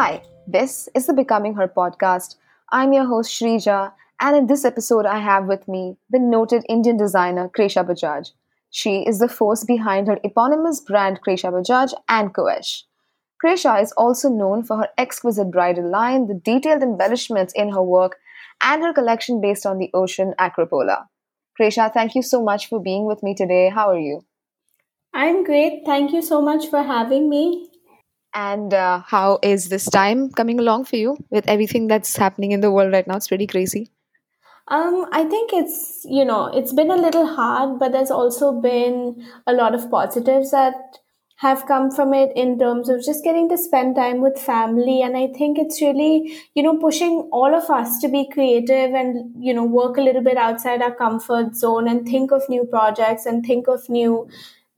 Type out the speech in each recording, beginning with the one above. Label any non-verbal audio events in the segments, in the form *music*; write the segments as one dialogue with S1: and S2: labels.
S1: Hi, this is the Becoming Her podcast. I'm your host Shrija, and in this episode, I have with me the noted Indian designer Kresha Bajaj. She is the force behind her eponymous brand Kresha Bajaj and Koesh. Kresha is also known for her exquisite bridal line, the detailed embellishments in her work, and her collection based on the ocean Acropola. Kresha, thank you so much for being with me today. How are you?
S2: I'm great. Thank you so much for having me.
S1: And uh, how is this time coming along for you with everything that's happening in the world right now? It's pretty crazy.
S2: Um, I think it's, you know, it's been a little hard, but there's also been a lot of positives that have come from it in terms of just getting to spend time with family. And I think it's really, you know, pushing all of us to be creative and, you know, work a little bit outside our comfort zone and think of new projects and think of new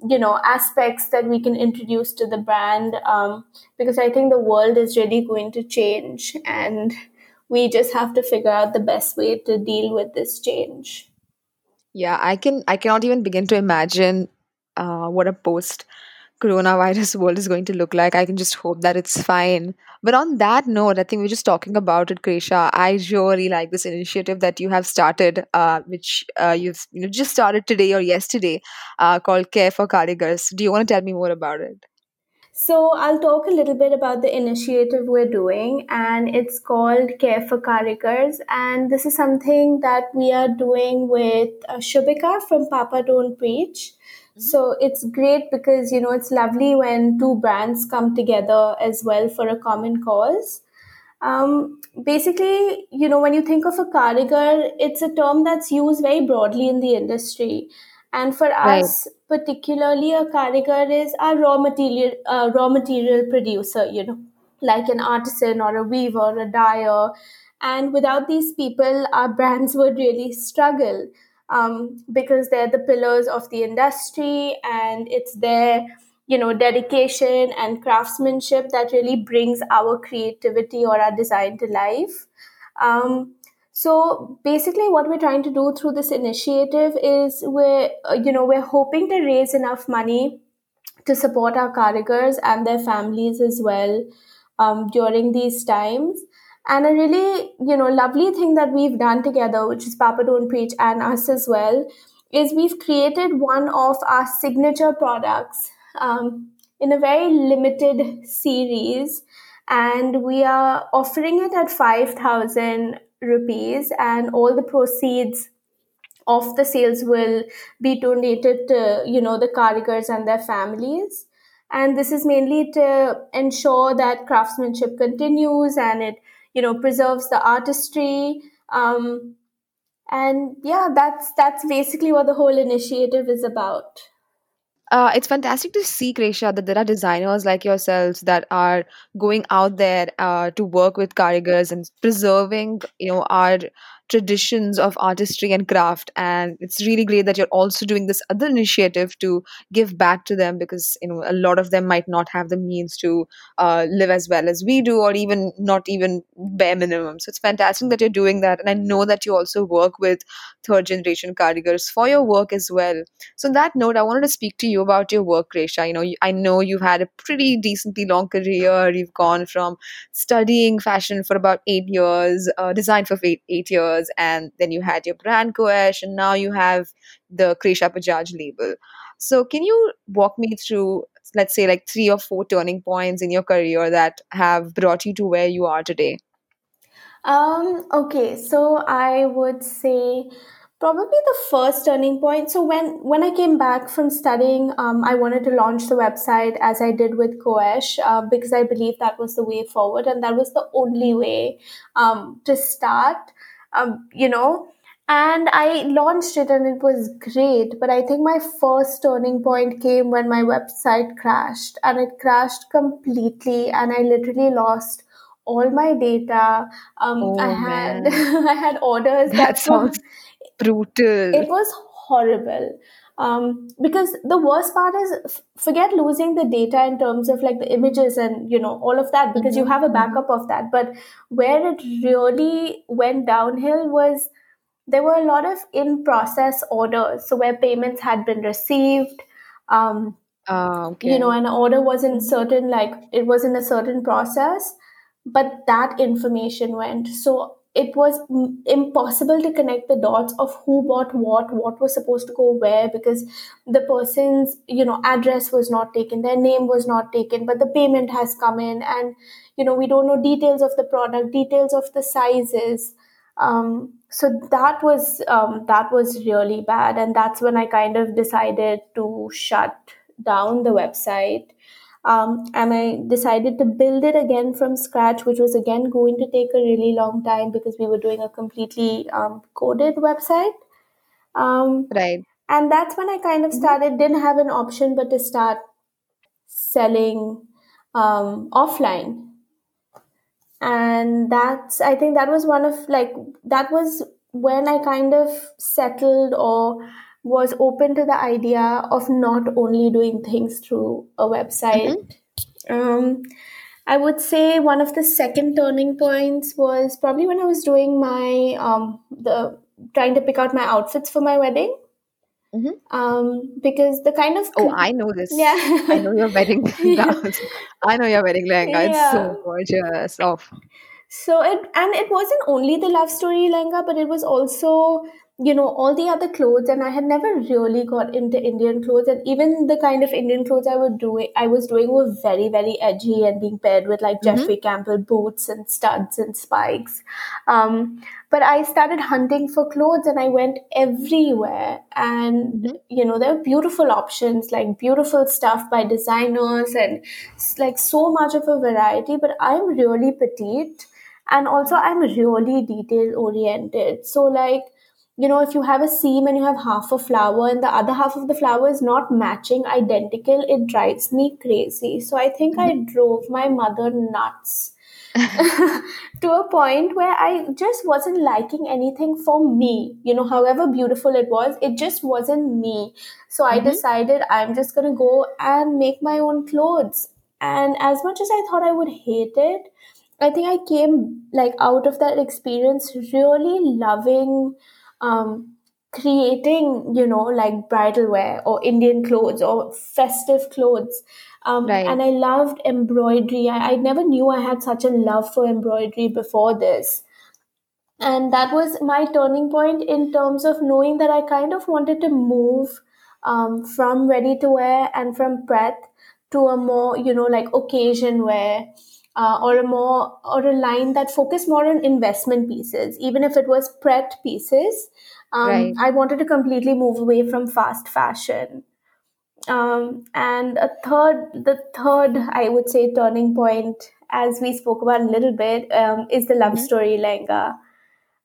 S2: you know aspects that we can introduce to the brand um, because i think the world is really going to change and we just have to figure out the best way to deal with this change
S1: Yeah, I can. I cannot even begin to imagine uh, what a post coronavirus *laughs* world is going to look like. I can just hope that it's fine. But on that note, I think we're just talking about it, Kresha. I really like this initiative that you have started, uh, which uh, you've you know just started today or yesterday, uh, called Care for Karigars. Do you want to tell me more about it?
S2: So, I'll talk a little bit about the initiative we're doing, and it's called Care for Karigars. And this is something that we are doing with uh, Shubhika from Papa Don't Preach. So, it's great because, you know, it's lovely when two brands come together as well for a common cause. Um, basically, you know, when you think of a karigar, it's a term that's used very broadly in the industry. And for
S1: Right.
S2: us, particularly, a karigar is a raw material, uh, raw material producer. You know, like an artisan or a weaver, or a dyer. And without these people, our *laughs* brands would really struggle um, because they're the pillars of the industry, and it's their you know dedication and craftsmanship that really brings our creativity or our design to life. Um, so basically what we're trying to do through this initiative is we're uh, you know we're hoping to raise enough money to support our karigars and their families as well um, during these times and a really you know lovely thing that we've done together which is papa don't preach and us as well is we've created one of our signature products um, in a very limited series. And we are offering it at 5000 rupees and all the proceeds of the sales will be donated to you know the karigars and their families. And this is mainly to ensure that craftsmanship continues and it you know preserves the artistry um, and yeah that's that's basically what the whole initiative is about.
S1: Uh, it's fantastic to see, Kresha, that there are designers like yourselves that are going out there uh, to work with karigars and preserving, you know, our traditions of artistry and craft. And it's really great that you're also doing this other initiative to give back to them because, you know, a lot of them might not have the means to uh, live as well as we do, or even not even bare minimum. So it's fantastic that you're doing that. And I know that you also work with third generation karigars for your work as well. So, on that note, I wanted to speak to you about your work, Resha. You know, I know you've had a pretty decently long career. You've gone from studying fashion for about eight years, uh, design for eight, eight years, and then you had your brand Koesh, and now you have the Kresha Bajaj label. So, can you walk me through, let's say, like three or four turning points in your career that have brought you to where you are today?
S2: Um, okay, so I would say probably the first turning point. So when when I came back from studying, um, I wanted to launch the website as I did with Koesh uh, because I believe that was the way forward and that was the only way um, to start. Um, you know, and I launched it and it was great. But I think my first turning point came when my website crashed and it crashed completely, and I literally lost all my data um, I
S1: Oh
S2: had *laughs* I had orders
S1: that
S2: that were
S1: sounds brutal.
S2: it was horrible um, because the worst part is f- forget losing the data in terms of like the images and you know all of that because you
S1: hmm
S2: have a
S1: hmm
S2: backup of that but where it really went downhill was there were a lot of in process orders so where payments had been received um,
S1: Ah,
S2: you know
S1: okay.
S2: an order wasn't certain like it was in a certain process but that information went. So it was impossible to connect the dots of who bought what, what was supposed to go where, because the person's you know address was not taken, their name was not taken, but the payment has come in, and you know we don't know details of the product, details of the sizes. Um, so that was um, that was really bad, and that's when I kind of decided to shut down the website um, and I decided to build it again from scratch, which was again going to take a really long time because we were doing a completely um, coded website. Um,
S1: Right.
S2: and that's when I kind of
S1: hmm
S2: started, didn't have an option but to start selling um, offline. And that's, I think that was one of like, that was when I kind of settled or was open to the idea of not only doing things through a website.
S1: hmm
S2: Um, I would say one of the second turning points was probably when I was doing my um, the trying to pick out my outfits for my wedding.
S1: hmm
S2: Um, because the kind of
S1: Oh, I know this.
S2: Yeah, I
S1: know your wedding. *laughs* I know your wedding lehenga. It's
S2: yeah
S1: so gorgeous. Oh,
S2: So it and it wasn't only the love story lehenga, but it was also you know all the other clothes. And I had never really got into Indian clothes, and even the kind of Indian clothes I would do I was doing were very very edgy and being paired with like
S1: hmm
S2: Jeffrey Campbell boots and studs and spikes. Um, but I started hunting for clothes, and I went everywhere, and
S1: hmm
S2: you know there are beautiful options like beautiful stuff by designers and like so much of a variety. But I'm really petite and also i'm really detail oriented so like you know if you have a seam and you have half a flower and the other half of the flower is not matching identical it drives me crazy. So i think i
S1: hmm
S2: drove my mother nuts *laughs* to a point where i just wasn't liking anything for me. You know however beautiful it was it just wasn't me. So i
S1: hmm
S2: decided i'm just going to go and make my own clothes. And as much as i thought i would hate it I think I came like out of that experience really loving um, creating, you know, like bridal wear or Indian clothes or festive clothes. Um,
S1: Right.
S2: and I loved embroidery. I, I never knew I had such a love for embroidery before this and that was my turning point in terms of knowing that I kind of wanted to move um, from ready to wear and from Pret to a more you know like occasion wear uh, or a more or a line that focused more on investment pieces even if it was Pret pieces um,
S1: Right.
S2: I wanted to completely move away from fast fashion. Um, and a third the third I would say turning point as we spoke about a little bit um, is the love
S1: hmm
S2: story lehenga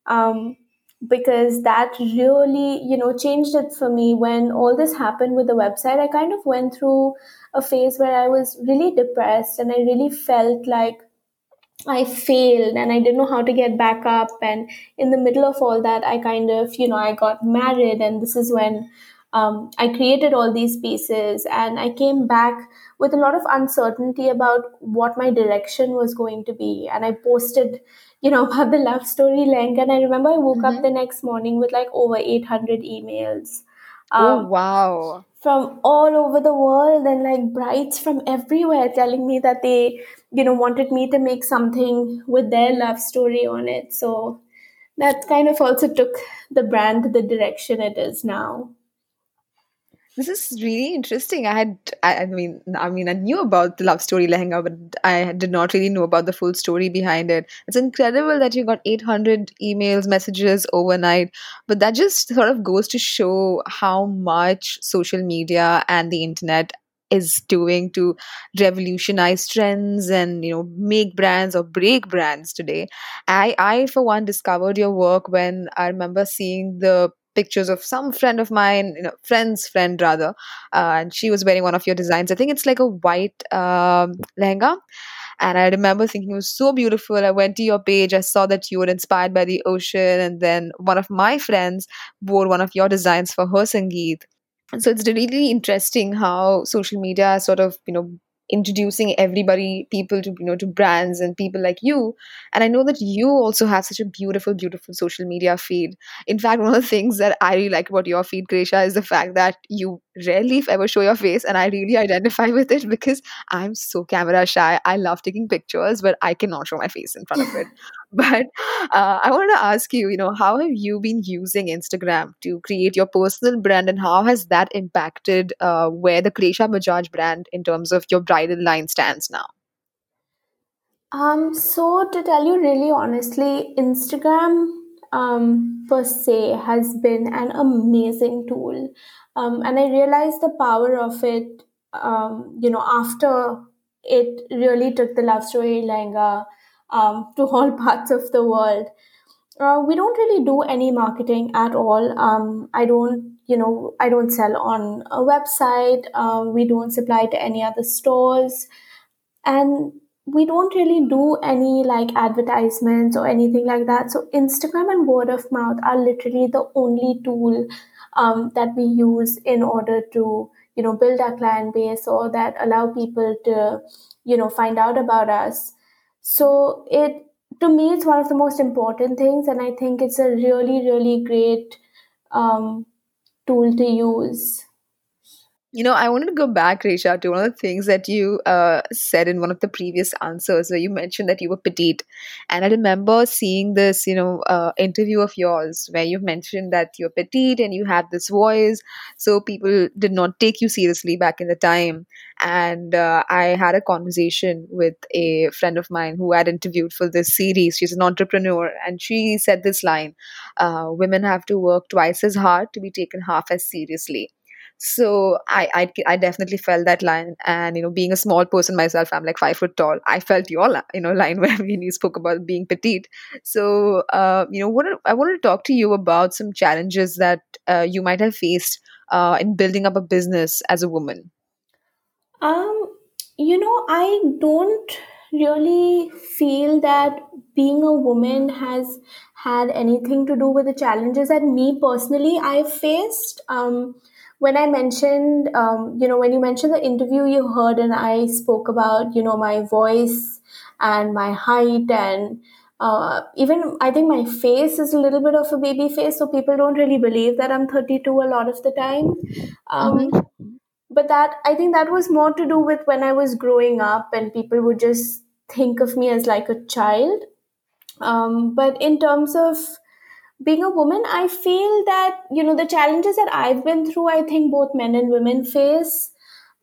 S2: um, because that really you know changed it for me when all this happened with the website i kind of went through a phase where i was really depressed and i really felt like I failed and I didn't know how to get back up. And in the middle of all that, I kind of, you know, I got married, and this is when um, I created all these pieces. And I came back with a lot of uncertainty about what my direction was going to be. And I posted, you know, *laughs* about the love story link. And I remember I woke up
S1: hmm
S2: the next morning with like over 800 emails.
S1: Oh,
S2: Um,
S1: wow.
S2: from all over the world and like brides from everywhere telling me that they you know wanted me to make something with their love story on it so that kind of also took the brand to the direction it is now
S1: This is really interesting. I had, I, I mean, I mean, I knew about the love story lehenga, but I did not really know about the full story behind it. It's incredible that you got 800 emails, messages overnight, but that just sort of goes to show how much social media and the internet is doing to revolutionize trends and you know make brands or break brands today i i for one discovered your work when i remember seeing the pictures of some friend of mine, you know, friend's friend rather, uh, and she was wearing one of your designs. I think it's like a white um, lehenga, and I remember thinking it was so beautiful. I went to your page, I saw that you were inspired by the ocean, and then one of my friends wore one of your designs for her sangeet so it's really interesting how social media sort of you know introducing everybody people to you know to brands and people like you. And i know that you also have such a beautiful beautiful social media feed. In fact *laughs* one of the things that i really like about your feed Kresha, is the fact that you rarely if ever show your face and i really identify with it because i'm so camera shy. I love taking pictures but i cannot show my face in front of it. *laughs* *laughs* But uh, i wanted to ask you you know how have you been using instagram to create your personal brand and how has that impacted uh, where the kresha bajaj brand in terms of your bridal line stands now?
S2: Um, so to tell you really honestly, Instagram um, per se has been an amazing tool. Um, and I realized the power of it, um, you know, after it really took the love story Lehenga um, to *laughs* all parts of the world. Uh, we don't really do any marketing at all. Um, I don't, you know, I don't sell on a website. Um, we don't supply to any other stores and we don't really do any like advertisements or anything like that. So instagram and word of mouth are literally the only tool um, that we use in order to you know build our client base or that allow people to you know find out about us. So it to me it's one of the most important things and i think it's a really really great um, tool to use
S1: You know, I wanted to go back, Resha, to one of the things that you uh, said in one of the previous answers where you mentioned that you were petite. And I remember seeing this, you know, uh, interview of yours where you mentioned that you're petite and you had this voice. So people did not take you seriously back in the time. And uh, I had a conversation with a friend of mine who had interviewed for this series. She's an entrepreneur. And she said this line uh, Women have to work twice as hard to be taken half as seriously so I, I I definitely felt that line, and you know, being a small person myself, I'm like five foot tall. I felt your you know line where *laughs* when you spoke about being petite. So uh, you know, what I wanted to talk to you about some challenges that uh, you might have faced uh, in building up a business as a woman.
S2: Um, you know, I don't really feel that being a woman has had anything to do with the challenges that me personally I faced. Um, when I mentioned, um, you know, when you mentioned the interview you heard and I spoke about, you know, my voice and my height and uh, even I think my face is a little bit of a baby face, so people don't really believe that I'm 32 a lot of the time. Um,
S1: Mm-hmm.
S2: but that I think that was more to do with when I was growing up and people would just think of me as like a child. Um, but in terms of being a woman, I feel that, you know, the challenges that I've been through, I think both men and women face.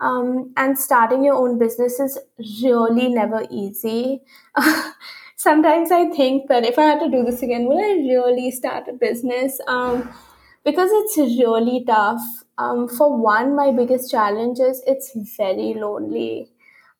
S2: Um, and starting your own business is really never easy. *laughs* Sometimes I think that if I had to do this again, would I really start a business? Um, because it's really tough. Um, for one, my biggest challenge is it's very lonely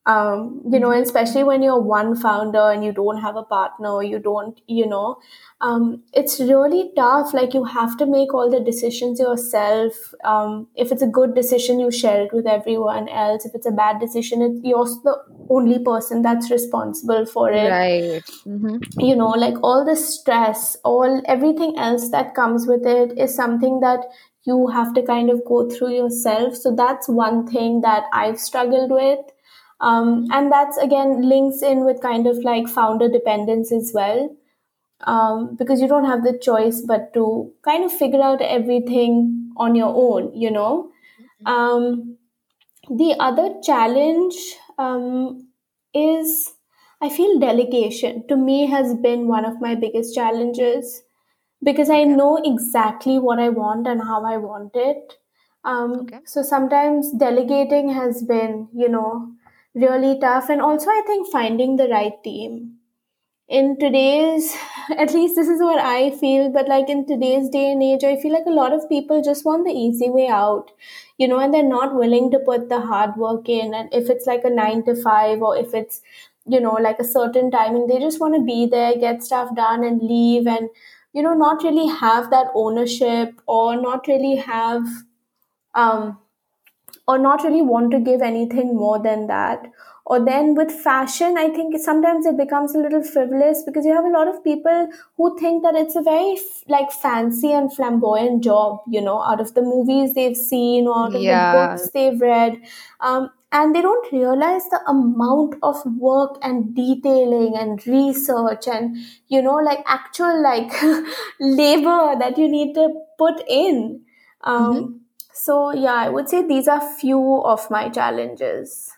S2: um, you know, and especially when you're one founder and you don't have a partner, you don't, you know, um, it's really tough. Like you have to make all the decisions yourself. Um, if it's a good decision, you share it with everyone else. If it's a bad decision, it, you're the only person that's responsible for it.
S1: Right. Mm-hmm.
S2: You know, like all the stress, all everything else that comes with it is something that you have to kind of go through yourself. So that's one thing that I've struggled with um, and that's again links in with kind of like founder dependence as well. Um, because you don't have the choice but to kind of figure out everything on your own you know? Um, the other challenge um, is i feel delegation to me has been one of my biggest challenges. Because i know exactly what i want and how i want it. Um,
S1: Okay.
S2: so sometimes delegating has been you know really tough. And also i think finding the right team. In today's *laughs* at least this is what i feel but like in today's day and age i feel like a lot of people just want the easy way out you know and they're not willing to put the hard work in. And if it's like a 9 to 5 or if it's you know like a certain timing they just want to be there get stuff done and leave and you know not really have that ownership or not really have um or not really want to give anything more than that. Or then with fashion, I think sometimes it becomes a little frivolous because you have a lot of people who think that it's a very like fancy and flamboyant job, you know, out of the movies they've seen or out of the books they've read. Um, and they don't realize the amount of work and detailing and research and you know like actual like *laughs* labor that you need to put in
S1: Mm-hmm.
S2: So yeah, I would say these are few of my challenges.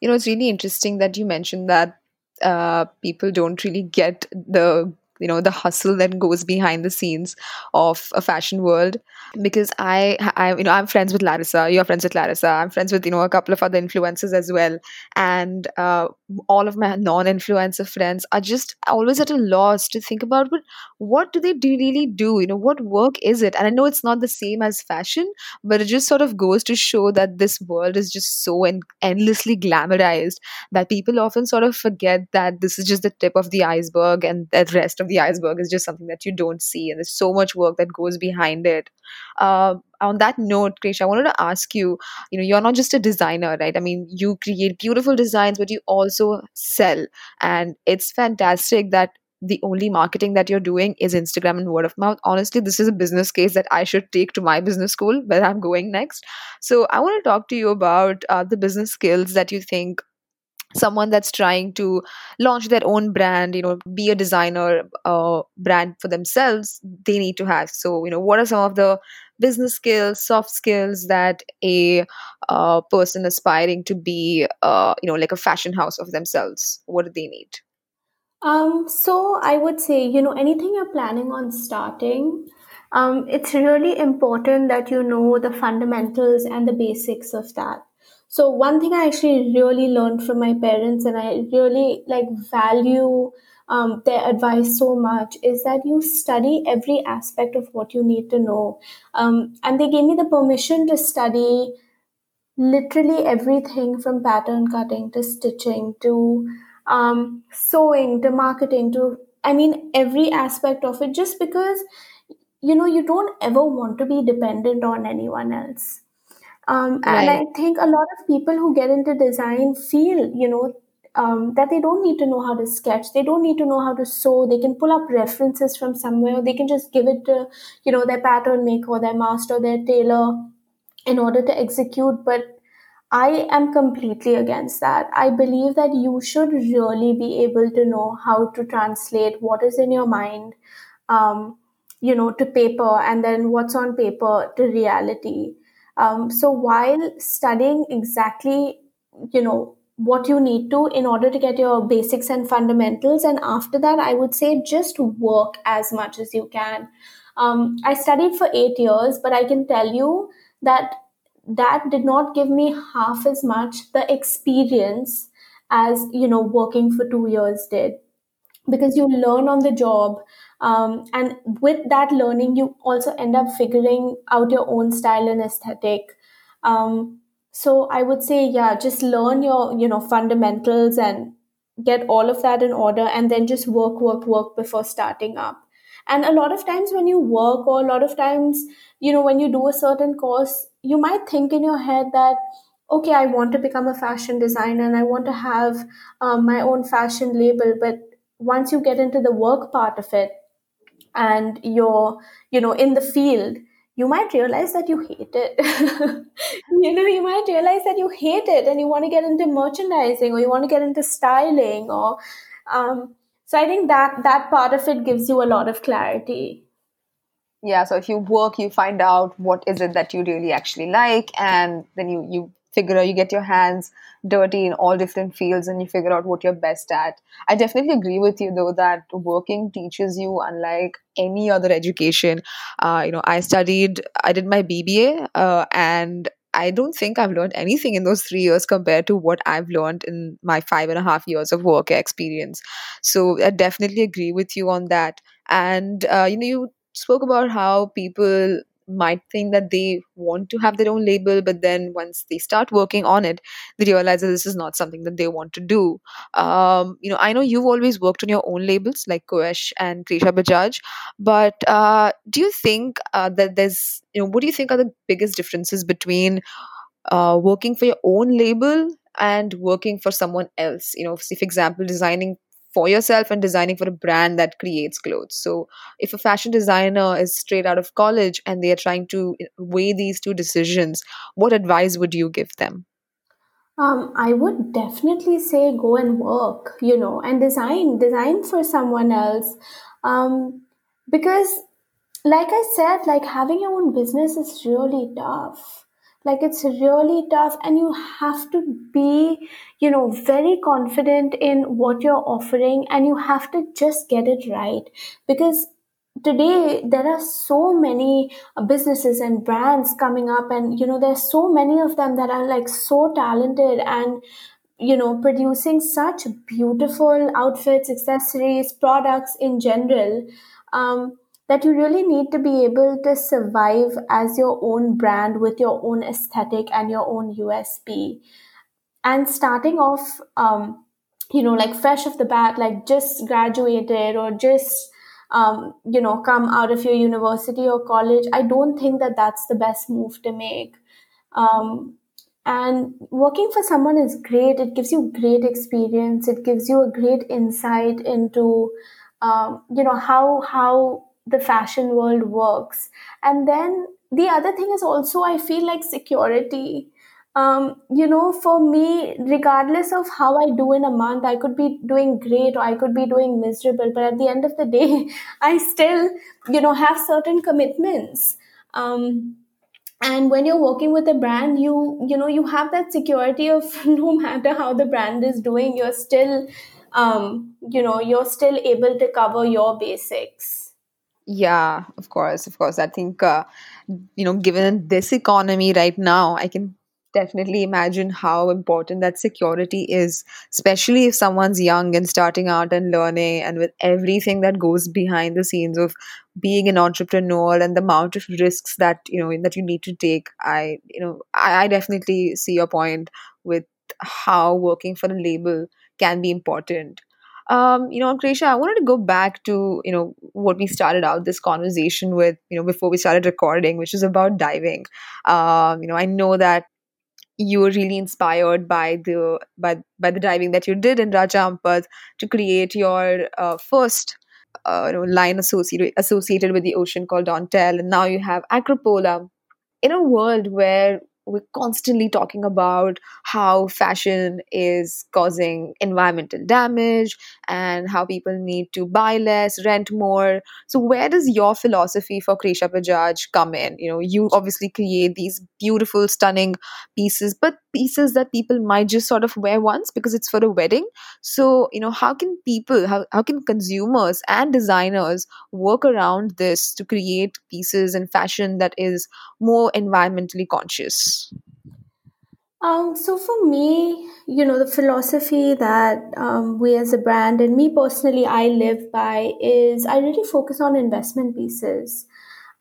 S1: You know, it's really interesting that you mentioned that uh, people don't really get the you know the hustle that goes behind the scenes of a fashion world. Because I, I you know i'm friends with larissa. You're friends with larissa. I'm friends with you know a couple of other influencers as well. And uh, all of my non-influencer friends are just always at a loss to think about but what do they do really do? You know what work is it? And i know it's not the same as fashion but it just sort of goes to show that this world is just so en- endlessly glamorized that people often sort of forget that this is just the tip of the iceberg and the rest of the iceberg is just something that you don't see and there's so much work that goes behind it. Uh, on that note krish i wanted to ask you you know you're not just a designer right? I mean you create beautiful designs but you also sell. And it's fantastic that the only marketing that you're doing is instagram and word of mouth. Honestly this is a business case that i should take to my business school where i'm going next. So i want to talk to you about uh, the business skills that you think someone that's trying to launch their own brand you know be a designer uh, brand for themselves they need to have so you know what are some of the business skills soft skills that a uh, person aspiring to be uh, you know like a fashion house of themselves what do they need
S2: Um, so I would say, you know, anything you're planning on starting, um, it's really important that you know the fundamentals and the basics of that. So one thing I actually really learned from my parents, and I really like value um, their advice so much, is that you study every aspect of what you need to know. Um, and they gave me the permission to study literally everything from pattern cutting to stitching to um, sewing to marketing to i mean every aspect of it just because you know you don't ever want to be dependent on anyone else um, and
S1: right.
S2: i think a lot of people who get into design feel you know um, that they don't need to know how to sketch. They don't need to know how to sew. They can pull up references from somewhere. They can just give it to you know their pattern maker or their master or their tailor in order to execute. But I am completely against that. I believe that you should really be able to know how to translate what is in your mind, um, you know, to paper and then what's on paper to reality. Um, so while studying exactly, you know, what you need to in order to get your basics and fundamentals, and after that, I would say just work as much as you can. Um, I studied for eight years, but I can tell you that that did not give me half as much the experience as you know working for two years did because you learn on the job um, and with that learning you also end up figuring out your own style and aesthetic. Um, so i would say yeah just learn your you know fundamentals and get all of that in order and then just work work work before starting up. And a lot of times when you work or a lot of times you know when you do a certain course you might think in your head that okay i want to become a fashion designer and i want to have um, my own fashion label. But once you get into the work part of it and you're you know in the field you might realize that you hate it. *laughs* You know you might realize that you hate it and you want to get into merchandising or you want to get into styling or um, so i think that that part of it gives you a lot of clarity.
S1: Yeah so if you work you find out what is it that you really actually like and then you you figure out you get your hands dirty in all different fields and you figure out what you're best at i definitely agree with you though that working teaches you unlike any other education uh, you know i studied i did my bba uh, and I don't think I've learned anything in those three years compared to what I've learned in my five and a half years of work experience. So I definitely agree with you on that. And uh, you know, you spoke about how people might think that they want to have their own label, but then once they start working on it, they realize that this is not something that they want to do. Um, you know, I know you've always worked on your own labels like Koesh and Krisha Bajaj, but uh, do you think uh, that there's, you know, what do you think are the biggest differences between uh, working for your own label and working for someone else? You know, say, for example, designing for yourself and designing for a brand that creates clothes. So, if a fashion designer is straight out of college and they are trying to weigh these two decisions, what advice would you give them?
S2: um, i would definitely say go and work you know and design design for someone else um, because like I said, like having your own business is really tough. Like it's really tough, and you have to be, you know, very confident in what you're offering, and you have to just get it right. Because today there are so many businesses and brands coming up, and you know, there's so many of them that are like so talented and you know producing such beautiful outfits accessories products in general um, that you really need to be able to survive as your own brand with your own aesthetic and your own usp and starting off um, you know like fresh off the bat like just graduated or just um, you know come out of your university or college i don't think that that's the best move to make. Um, and working for someone is great. It gives you great experience. It gives you a great insight into um, you know how how the fashion world works. And then the other thing is also i feel like security. Um, you know for me regardless of how i do in a month i could be doing great or i could be doing miserable but at the end of the day *laughs* i still you know have certain commitments. Um, and when you're working with a brand you you know you have that security of *laughs* no matter how the brand is doing you're still um you know you're still able to cover your basics
S1: Yeah, of course, of course. I think, uh, you know, given this economy right now, I can definitely imagine how important that security is, especially if someone's young and starting out and learning, and with everything that goes behind the scenes of being an entrepreneur and the amount of risks that you know that you need to take. I, you know, I, I definitely see your point with how working for a label can be important um, you know, Krisha, I wanted to go back to, you know, what we started out this conversation with, you know, before we started recording, which is about diving. Um, you know, I know that you were really inspired by the by by the diving that you did in Raja Ampat to create your uh, first uh, you know, line associated associated with the ocean called Dontel, and now you have Acropola in a world where we're constantly talking about how fashion is causing environmental damage and how people need to buy less, rent more. So, where does your philosophy for Krisha Bajaj come in? You know, you obviously create these beautiful, stunning pieces, but pieces that people might just sort of wear once because it's for a wedding. So, you know, how can people, how, how can consumers and designers work around this to create pieces and fashion that is more environmentally conscious.
S2: um, so for me you know the philosophy that um, we as a brand and me personally i live by is i really focus on investment pieces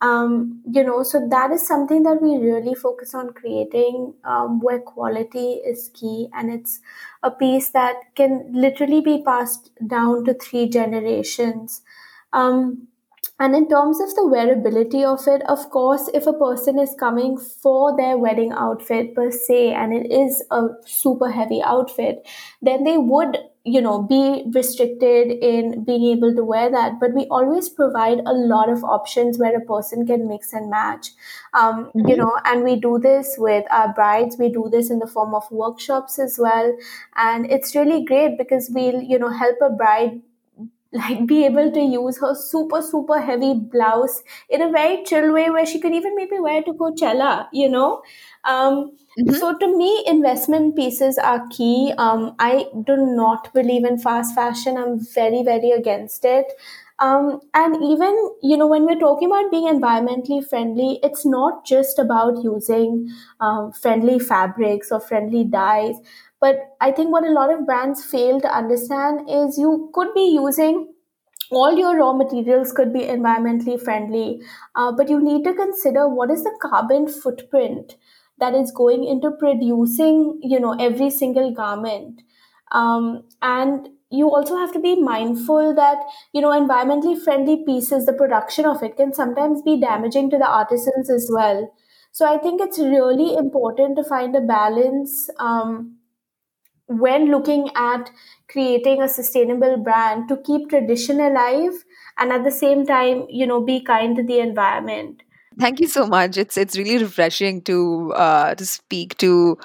S2: um, you know so that is something that we really focus on creating um, where quality is key. And it's a piece that can literally be passed down to three generations. Um, and in terms of the wearability of it, of course, if a person is coming for their wedding outfit per se, and it is a super heavy outfit, then they would, you know, be restricted in being able to wear that. But we always provide a lot of options where a person can mix and match. Um, you
S1: Mhm.
S2: know, and we do this with our brides. We do this in the form of workshops as well. And it's really great because we'll, you know, help a bride like be able to use her super super heavy blouse in a very chill way where she could even maybe wear to Coachella, you know. Um,
S1: Mhm.
S2: so to me, investment pieces are key. Um, I do not believe in fast fashion. I'm very very against it. Um, and even you know when we're talking about being environmentally friendly, it's not just about using um, friendly fabrics or friendly dyes but I think what a lot of brands fail to understand is you could be using all your raw materials could be environmentally friendly, uh, but you need to consider what is the carbon footprint that is going into producing, you know, every single garment. Um, and you also have to be mindful that, you know, environmentally friendly pieces, the production of it can sometimes be damaging to the artisans as well. So I think it's really important to find a balance. Um, when looking at creating a sustainable brand to keep tradition alive and at the same time you know be kind to the environment
S1: Thank you so much. It's it's really refreshing to uh, to speak to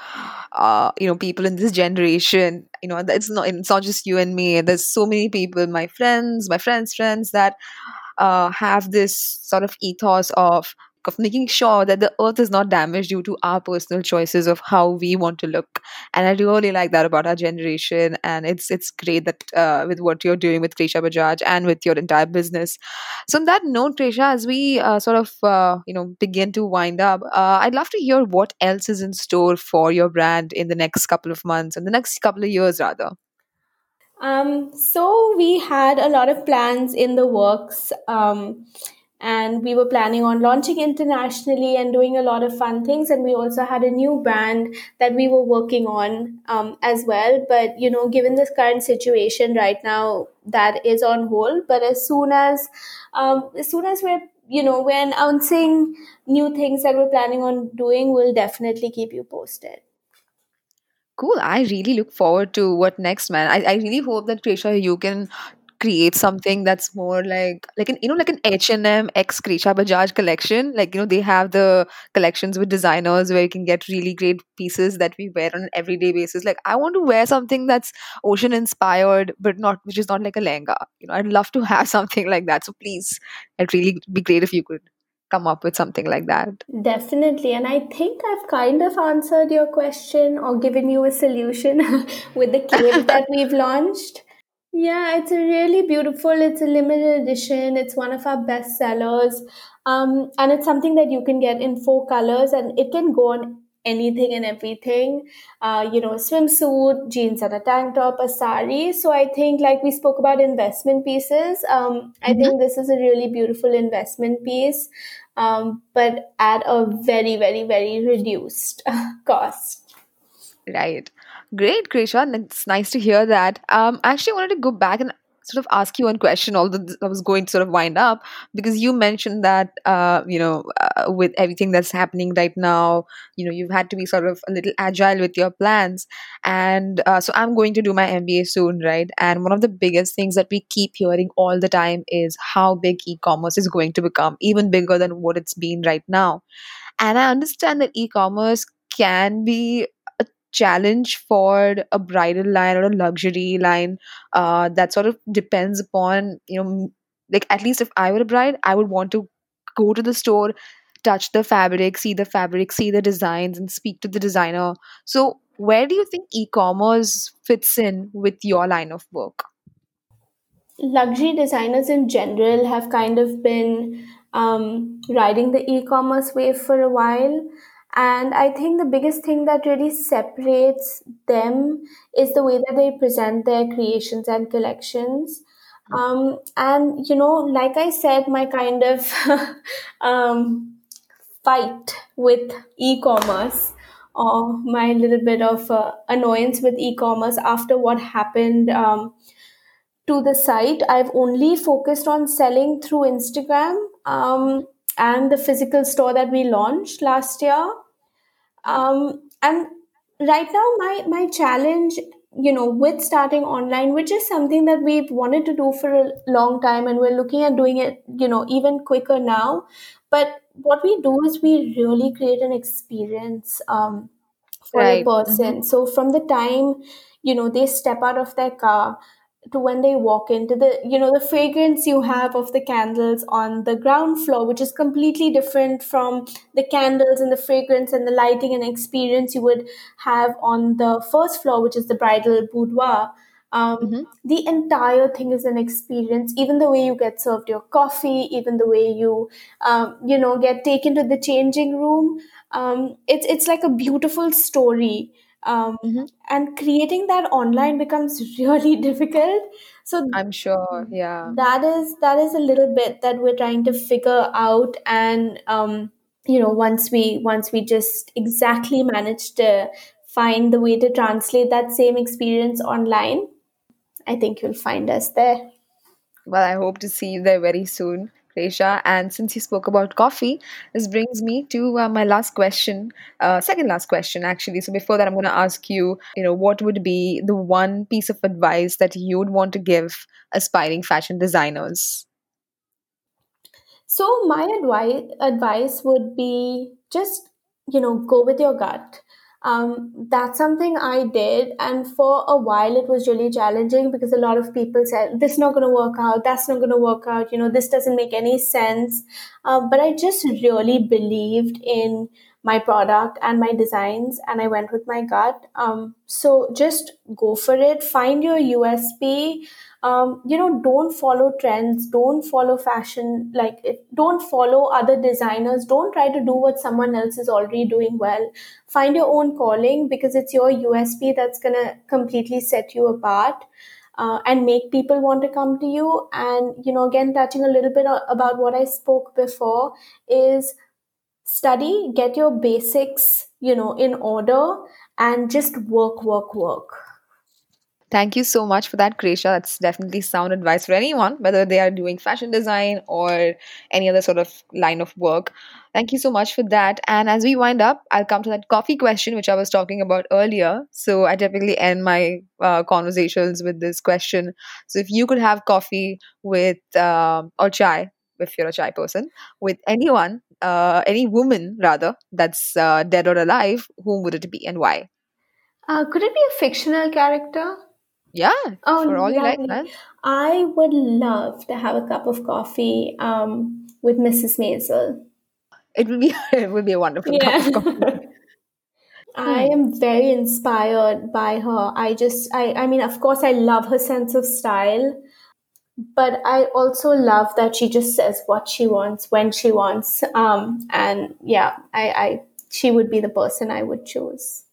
S1: uh, you know people in this generation. You know, it's not it's not just you and me. There's so many people, my friends, my friends' friends that uh, have this sort of ethos of of making sure that the earth is not damaged due to our personal choices of how we want to look. And i really like that about our generation. And it's it's great that uh, with what you're doing with Krisha Bajaj and with your entire business. So on that note Krisha as we uh, sort of uh, you know begin to wind up uh, I'd love to hear what else is in store for your brand in the next couple of months and the next couple of years rather.
S2: Um, so we had a lot of plans in the works. Um, and we were planning on launching internationally and doing a lot of fun things and we also had a new brand that we were working on um, as well but you know given this current situation right now that is on hold but as soon as um, as soon as we're you know we're announcing new things that we're planning on doing we'll definitely keep you posted
S1: Cool. I really look forward to what next, man. I, I really hope that Krisha, you can create something that's more like like an you know like an H and M X Bajaj collection. Like you know they have the collections with designers where you can get really great pieces that we wear on an everyday basis. Like I want to wear something that's ocean inspired, but not which is not like a lehenga. You know, I'd love to *laughs* have something like that. So please, it'd really be great if you could come up with something like that.
S2: Definitely. And I think I've kind of answered your question or given you a solution *laughs* with the cape that *laughs* we've launched. Yeah, it's a really beautiful, it's a limited edition. It's one of our best sellers. Um, and it's something that you can get in four colors and it can go on anything and everything. Uh, you know, swimsuit, jeans and a tank top, a sari. So I think like we spoke about investment pieces. Um, I
S1: Mhm.
S2: think this is a really beautiful investment piece. Um, but at a very, very, very reduced *laughs* cost.
S1: Right. Great, Krisha. and It's nice to hear that. Um, I actually wanted to go back and sort of ask you one question, although I was going to sort of wind up, because you mentioned that, uh, you know, uh, with everything that's happening right now, you know, you've had to be sort of a little agile with your plans. And uh, so I'm going to do my MBA soon, right? And one of the biggest things that we keep hearing all the time is how big e commerce is going to become, even bigger than what it's been right now. And I understand that e commerce can be challenge for a bridal line or a luxury line uh, that sort of depends upon, you know, like at least if I were a bride, I would want to go to the store, touch the fabric, see the fabric, see the designs, and speak to the designer. So, where do you think e commerce fits in with your line of work?
S2: luxury designers in general have kind of been um, riding the e-commerce wave for a while and i think the biggest thing that really separates them is the way that they present their creations and collections um, and you know like i said my kind of *laughs* um, fight with e-commerce or my little bit of uh, annoyance with e-commerce after what happened um, to the site. I've only focused on selling through Instagram um, and the physical store that we launched last year. Um, and right now, my my challenge, you know, with starting online, which is something that we've wanted to do for a long time, and we're looking at doing it, you know, even quicker now. But what we do is we really create an experience um, for the
S1: Right.
S2: person. So from the time you know they step out of their car to when they walk into the you know the fragrance you have of the candles on the ground floor which is completely different from the candles and the fragrance and the lighting and experience you would have on the first floor which is the bridal boudoir. Um,
S1: hmm
S2: the entire thing is an experience even the way you get served your coffee even the way you um, you know get taken to the changing room. Um, it's it's like a beautiful story um,
S1: hmm
S2: and creating that online becomes *laughs* really difficult so
S1: I'm sure. Yeah.
S2: that is that is a little bit that we're trying to figure out and um, you know once we once we just exactly manage to find the way to translate that same experience online i think you'll find us there
S1: Well, I hope to see you there very soon, Resha. And since you spoke about coffee, this brings me to uh, my last question, uh, second last question, actually. So before that, I'm going to ask you, you know, what would be the one piece of advice that you would want to give aspiring fashion designers?
S2: So my advice advice would be just you know go with your gut. Um, that's something I did. And for a while, it was really challenging because a lot of people said, this is not going to work out, that's not going to work out, you know, this doesn't make any sense. Uh, but I just really believed in my product and my designs, and I went with my gut. Um, so just go for it, find your USP um, you know don't follow trends. Don't follow fashion. Like don't follow other designers. Don't try to do what someone else is already doing well. Find your own calling because it's your usp that's going to completely set you apart uh, and make people want to come to you. And you know again touching a little bit about what i spoke before is study get your basics you know in order and just work work work
S1: Thank you so much for that, Kresha. That's definitely sound advice for anyone, whether they are doing fashion design or any other sort of line of work. Thank you so much for that. And as we wind up, I'll come to that coffee question, which I was talking about earlier. So I typically end my uh, conversations with this question. So if you could have coffee with, uh, or chai, if you're a chai person, with anyone, uh, any woman rather, that's uh, dead or alive, whom would it be and why?
S2: Uh, could it be a fictional character?
S1: Yeah, oh, for all lovely. you like, man.
S2: I would love to have a cup of coffee um, with Mrs. Maisel.
S1: It would be *laughs* it would be a wonderful yeah. cup of coffee. *laughs*
S2: I am very inspired by her. I just I I mean of course I love her sense of style, but I also love that she just says what she wants when she wants. Um and yeah, I I she would be the person I would choose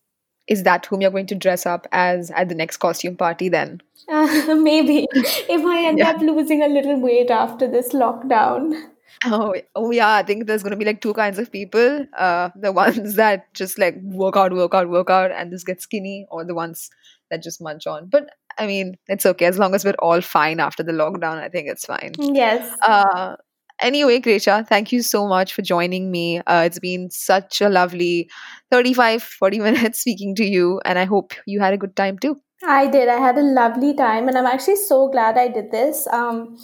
S1: is that whom you're going to dress up as at the next costume party then?
S2: Uh, *laughs* maybe if I end yeah. up losing a little weight after this lockdown.
S1: Oh, oh yeah, I think there's going to be like two kinds of people. Uh, the *laughs* ones that just like work out, work out, work out and just get skinny, or the ones that just munch on. But I mean, it's okay as long as we're all fine after the lockdown. I think it's fine.
S2: Yes.
S1: Uh, anyway, Kresha, thank you so much for joining me. Uh, it's been such a lovely 35, 40 *laughs* minutes speaking to you, and I hope you had a good time too.
S2: I did. I had a lovely time, and I'm actually so glad I did this. Um,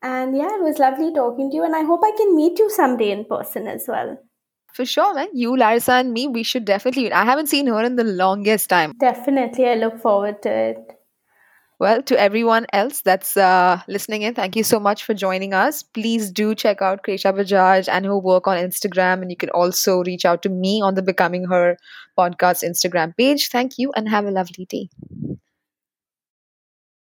S2: and yeah, it was lovely talking to you, and I hope I can meet you someday in person as well.
S1: For sure, man. You, Larissa, and me, we should definitely. I haven't seen her in the longest time.
S2: Definitely. I look forward to it.
S1: Well, to everyone else that's uh, listening in, thank you so much for joining us. Please do check out Kresha Bajaj and her work on Instagram. And you can also reach out to me on the Becoming Her podcast Instagram page. Thank you and have a lovely day.